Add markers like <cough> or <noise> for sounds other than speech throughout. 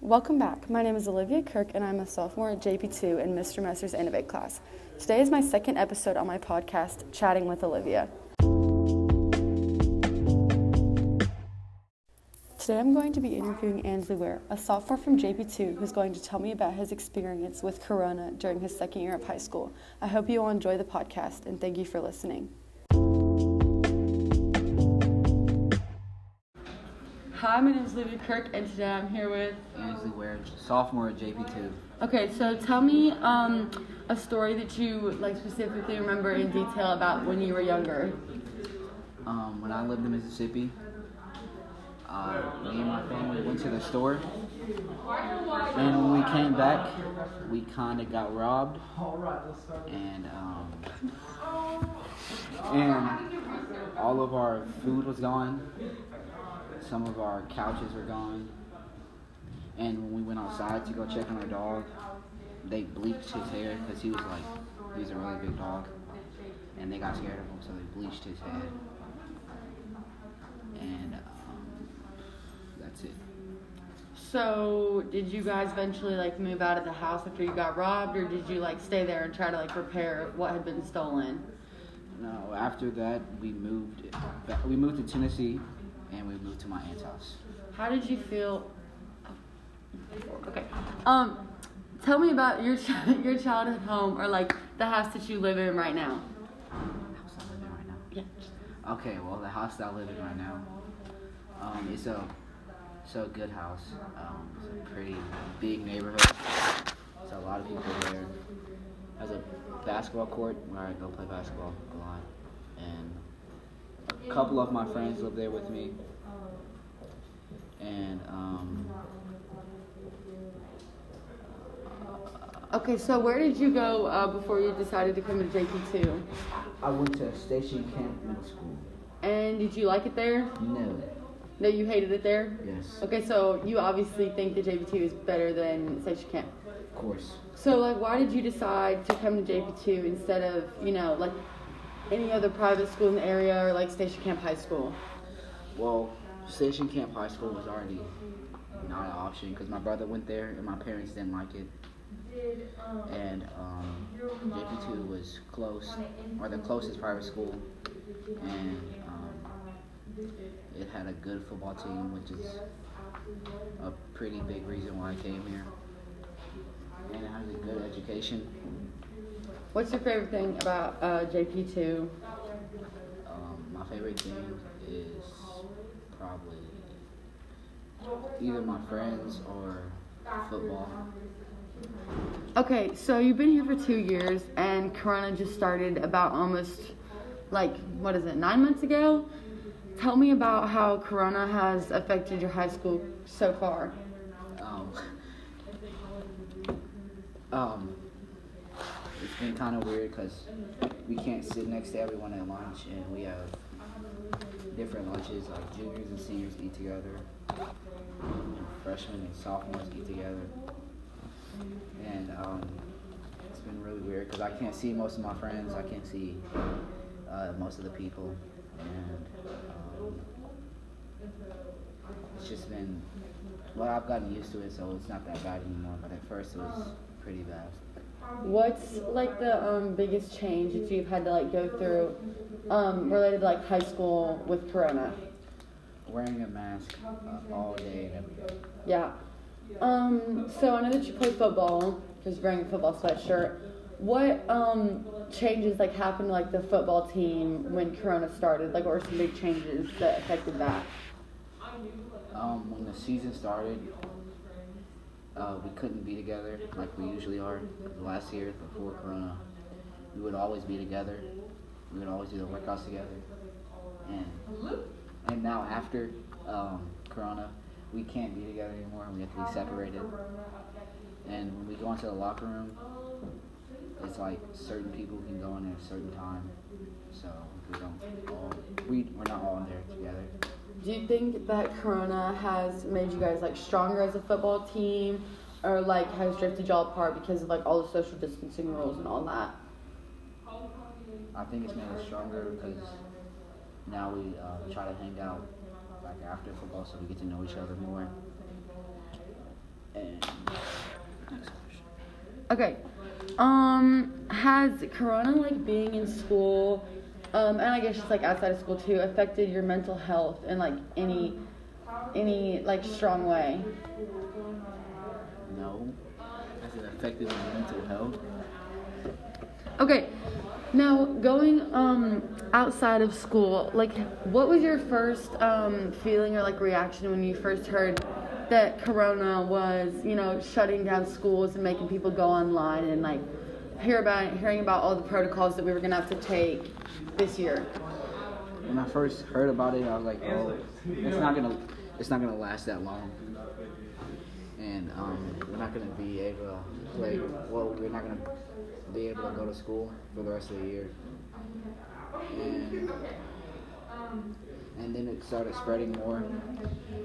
Welcome back. My name is Olivia Kirk, and I'm a sophomore at JP2 in Mr. Messer's Innovate class. Today is my second episode on my podcast, Chatting with Olivia. Today I'm going to be interviewing Ansley Ware, a sophomore from JP2 who's going to tell me about his experience with Corona during his second year of high school. I hope you all enjoy the podcast, and thank you for listening. Hi, my name is Olivia Kirk, and today I'm here with. Ansley Ware, sophomore at JP2. Okay, so tell me um, a story that you like specifically remember in detail about when you were younger. Um, when I lived in Mississippi, uh, me and my family went to the store, and when we came back, we kind of got robbed, and um, and all of our food was gone. Some of our couches were gone, and when we went outside to go check on our dog, they bleached his hair because he was like he was a really big dog, and they got scared of him, so they bleached his head. And um, that's it. So, did you guys eventually like move out of the house after you got robbed, or did you like stay there and try to like repair what had been stolen? No, after that we moved. We moved to Tennessee, and we moved to my aunt's house. How did you feel? Okay. Um, tell me about your ch- <laughs> your childhood home or like the house that you live in right now. House I live in right now. Yeah. Okay, well the house that I live in right now, um, it's a it's a good house. Um, it's a pretty big neighborhood. There's a lot of people there. Has a basketball court where I go play basketball a lot, and a couple of my friends live there with me. And um, Okay, so where did you go uh, before you decided to come to JP2? I went to Station Camp Middle School. And did you like it there? No. No, you hated it there? Yes. Okay, so you obviously think that JP2 is better than Station Camp. Of course. So, like, why did you decide to come to JP2 instead of, you know, like any other private school in the area or like Station Camp High School? Well, Station Camp High School was already not an option because my brother went there and my parents didn't like it. And um, JP2 was close, or the closest private school, and um, it had a good football team, which is a pretty big reason why I came here. And it has a good education. What's your favorite thing about uh, JP2? Um, my favorite thing is probably either my friends or football. Okay, so you've been here for two years, and Corona just started about almost like what is it, nine months ago? Tell me about how Corona has affected your high school so far. Um, um, it's been kind of weird because we can't sit next to everyone at lunch, and we have different lunches. Like juniors and seniors eat together, and freshmen and sophomores eat together, and um, it's been really weird because I can't see most of my friends. I can't see uh, most of the people, and um, it's just been well, I've gotten used to it, so it's not that bad anymore. But at first, it was pretty bad. What's like the um, biggest change that you've had to like go through um, related to like high school with Corona? Wearing a mask uh, all day and every day. Yeah. Um, so I know that you play football, just wearing a football sweatshirt. What um, changes like happened to like the football team when Corona started? Like, what were some big changes that affected that? Um, when the season started, uh, we couldn't be together like we usually are. Last year, before Corona, we would always be together. We would always do the workouts together. And and now after um, Corona, we can't be together anymore. We have to be separated. And when we go into the locker room, it's like certain people can go in at a certain time. So we don't all we we're not all in there together. Do you think that Corona has made you guys like stronger as a football team, or like has drifted y'all apart because of like all the social distancing rules and all that? I think it's made us stronger because now we uh, try to hang out like after football so we get to know each other more. Okay. Um, has Corona like being in school, um, and I guess just like outside of school too, affected your mental health in like any, any like strong way? No. Has it affected my mental health? Okay. Now going um outside of school, like what was your first um feeling or like reaction when you first heard that Corona was, you know, shutting down schools and making people go online and like hear about hearing about all the protocols that we were gonna have to take this year. When I first heard about it, I was like, oh, it's not gonna, it's not gonna last that long, and um, we're not gonna be able to play. Well, we're not gonna be able to go to school for the rest of the year, and and then it started spreading more.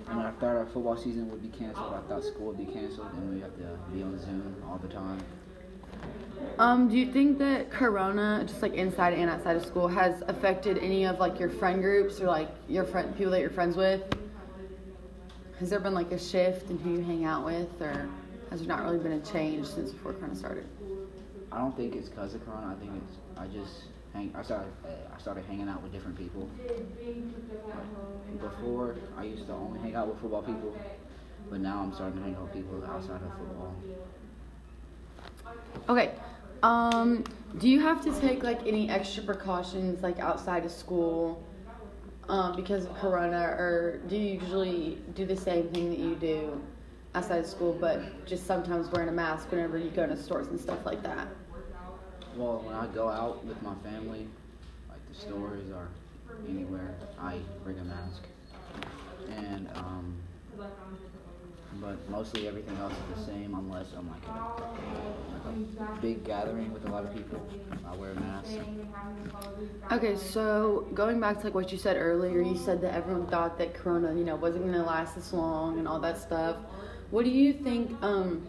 And I thought our football season would be canceled. I thought school would be canceled, and we have to be on Zoom all the time. Um, do you think that Corona, just like inside and outside of school, has affected any of like your friend groups or like your friend people that you're friends with? Has there been like a shift in who you hang out with, or has there not really been a change since before Corona started? I don't think it's because of Corona. I think it's I just hang. I started uh, I started hanging out with different people. Like, before I used to only hang out with football people, but now I'm starting to hang out with people outside of football. Okay. Um, do you have to take like any extra precautions like outside of school um, because of Corona, or do you usually do the same thing that you do outside of school, but just sometimes wearing a mask whenever you go into stores and stuff like that? Well, when I go out with my family, like the stores or anywhere, I bring a mask. And um, but mostly everything else is the same unless I'm like a, like a big gathering with a lot of people. I wear a mask. Okay, so going back to like what you said earlier, you said that everyone thought that Corona, you know, wasn't going to last this long and all that stuff. What do you think? Um,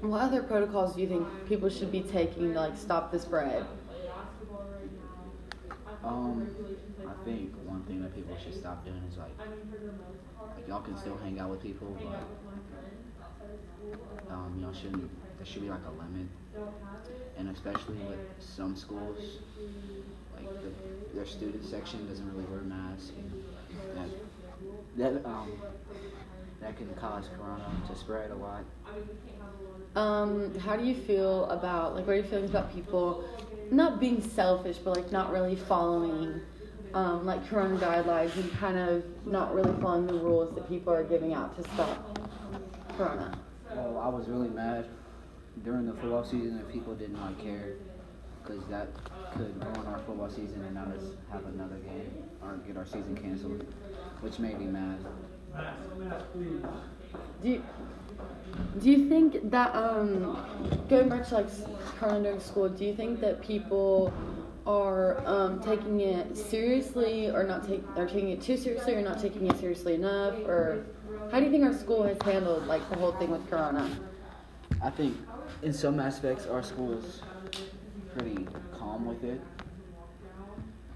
what other protocols do you think people should be taking to like stop the spread? Um, I think one thing that people should stop doing is like, like y'all can still hang out with people, but um, y'all shouldn't. There should be like a limit, and especially with some schools, like the, their student section doesn't really wear masks. And that that um that can cause corona to spread a lot. Um, how do you feel about like what are your feelings about people not being selfish but like not really following um, like corona guidelines and kind of not really following the rules that people are giving out to stop corona? Well, I was really mad during the football season if people didn't care, because that could ruin our football season and not us have another game or get our season canceled, which made me mad. Do you, do you think that um, going back to like corona during school, do you think that people are um, taking it seriously or not take are taking it too seriously or not taking it seriously enough or how do you think our school has handled like the whole thing with corona? I think in some aspects our school is pretty calm with it,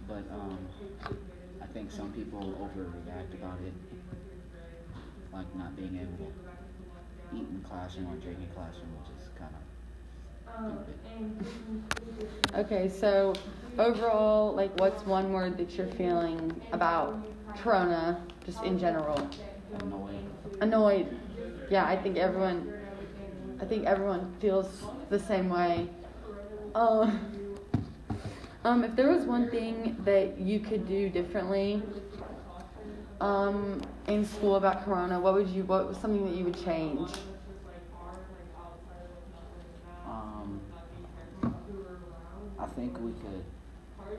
but um, I think some people overreact about it, like not being able to eat in classroom or drink in classroom, which is kind of. Okay, so overall, like, what's one word that you're feeling about Corona, just in general? Annoying. Annoyed. Yeah, I think everyone, I think everyone feels the same way. Um, um, if there was one thing that you could do differently, um, in school about Corona, what would you? What was something that you would change? Um, I think we could.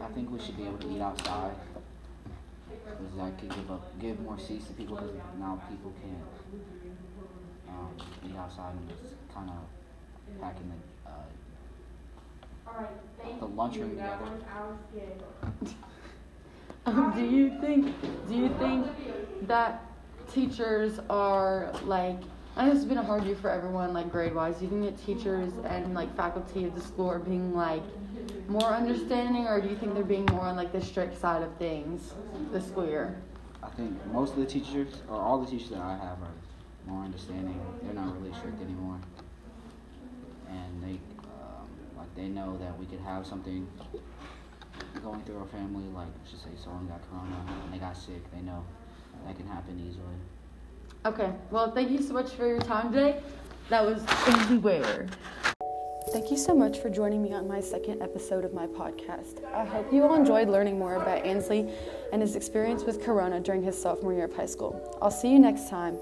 I think we should be able to eat outside. Because that could give up, give more seats to people. Because now people can't um, eat outside and just kind of packing the uh, the lunchroom together. <laughs> Um, do you think? Do you think that teachers are like? I know it's been a hard year for everyone, like grade wise. Do you think that teachers and like faculty of the school are being like more understanding, or do you think they're being more on like the strict side of things this school year? I think most of the teachers, or all the teachers that I have, are more understanding. They're not really strict anymore. and they um, like they know that we could have something going through our family, like let's just say someone got corona and they got sick, they know that can happen easily. Okay. Well, thank you so much for your time today. That was everywhere. Thank you so much for joining me on my second episode of my podcast. I hope you all enjoyed learning more about Ansley and his experience with Corona during his sophomore year of high school. I'll see you next time.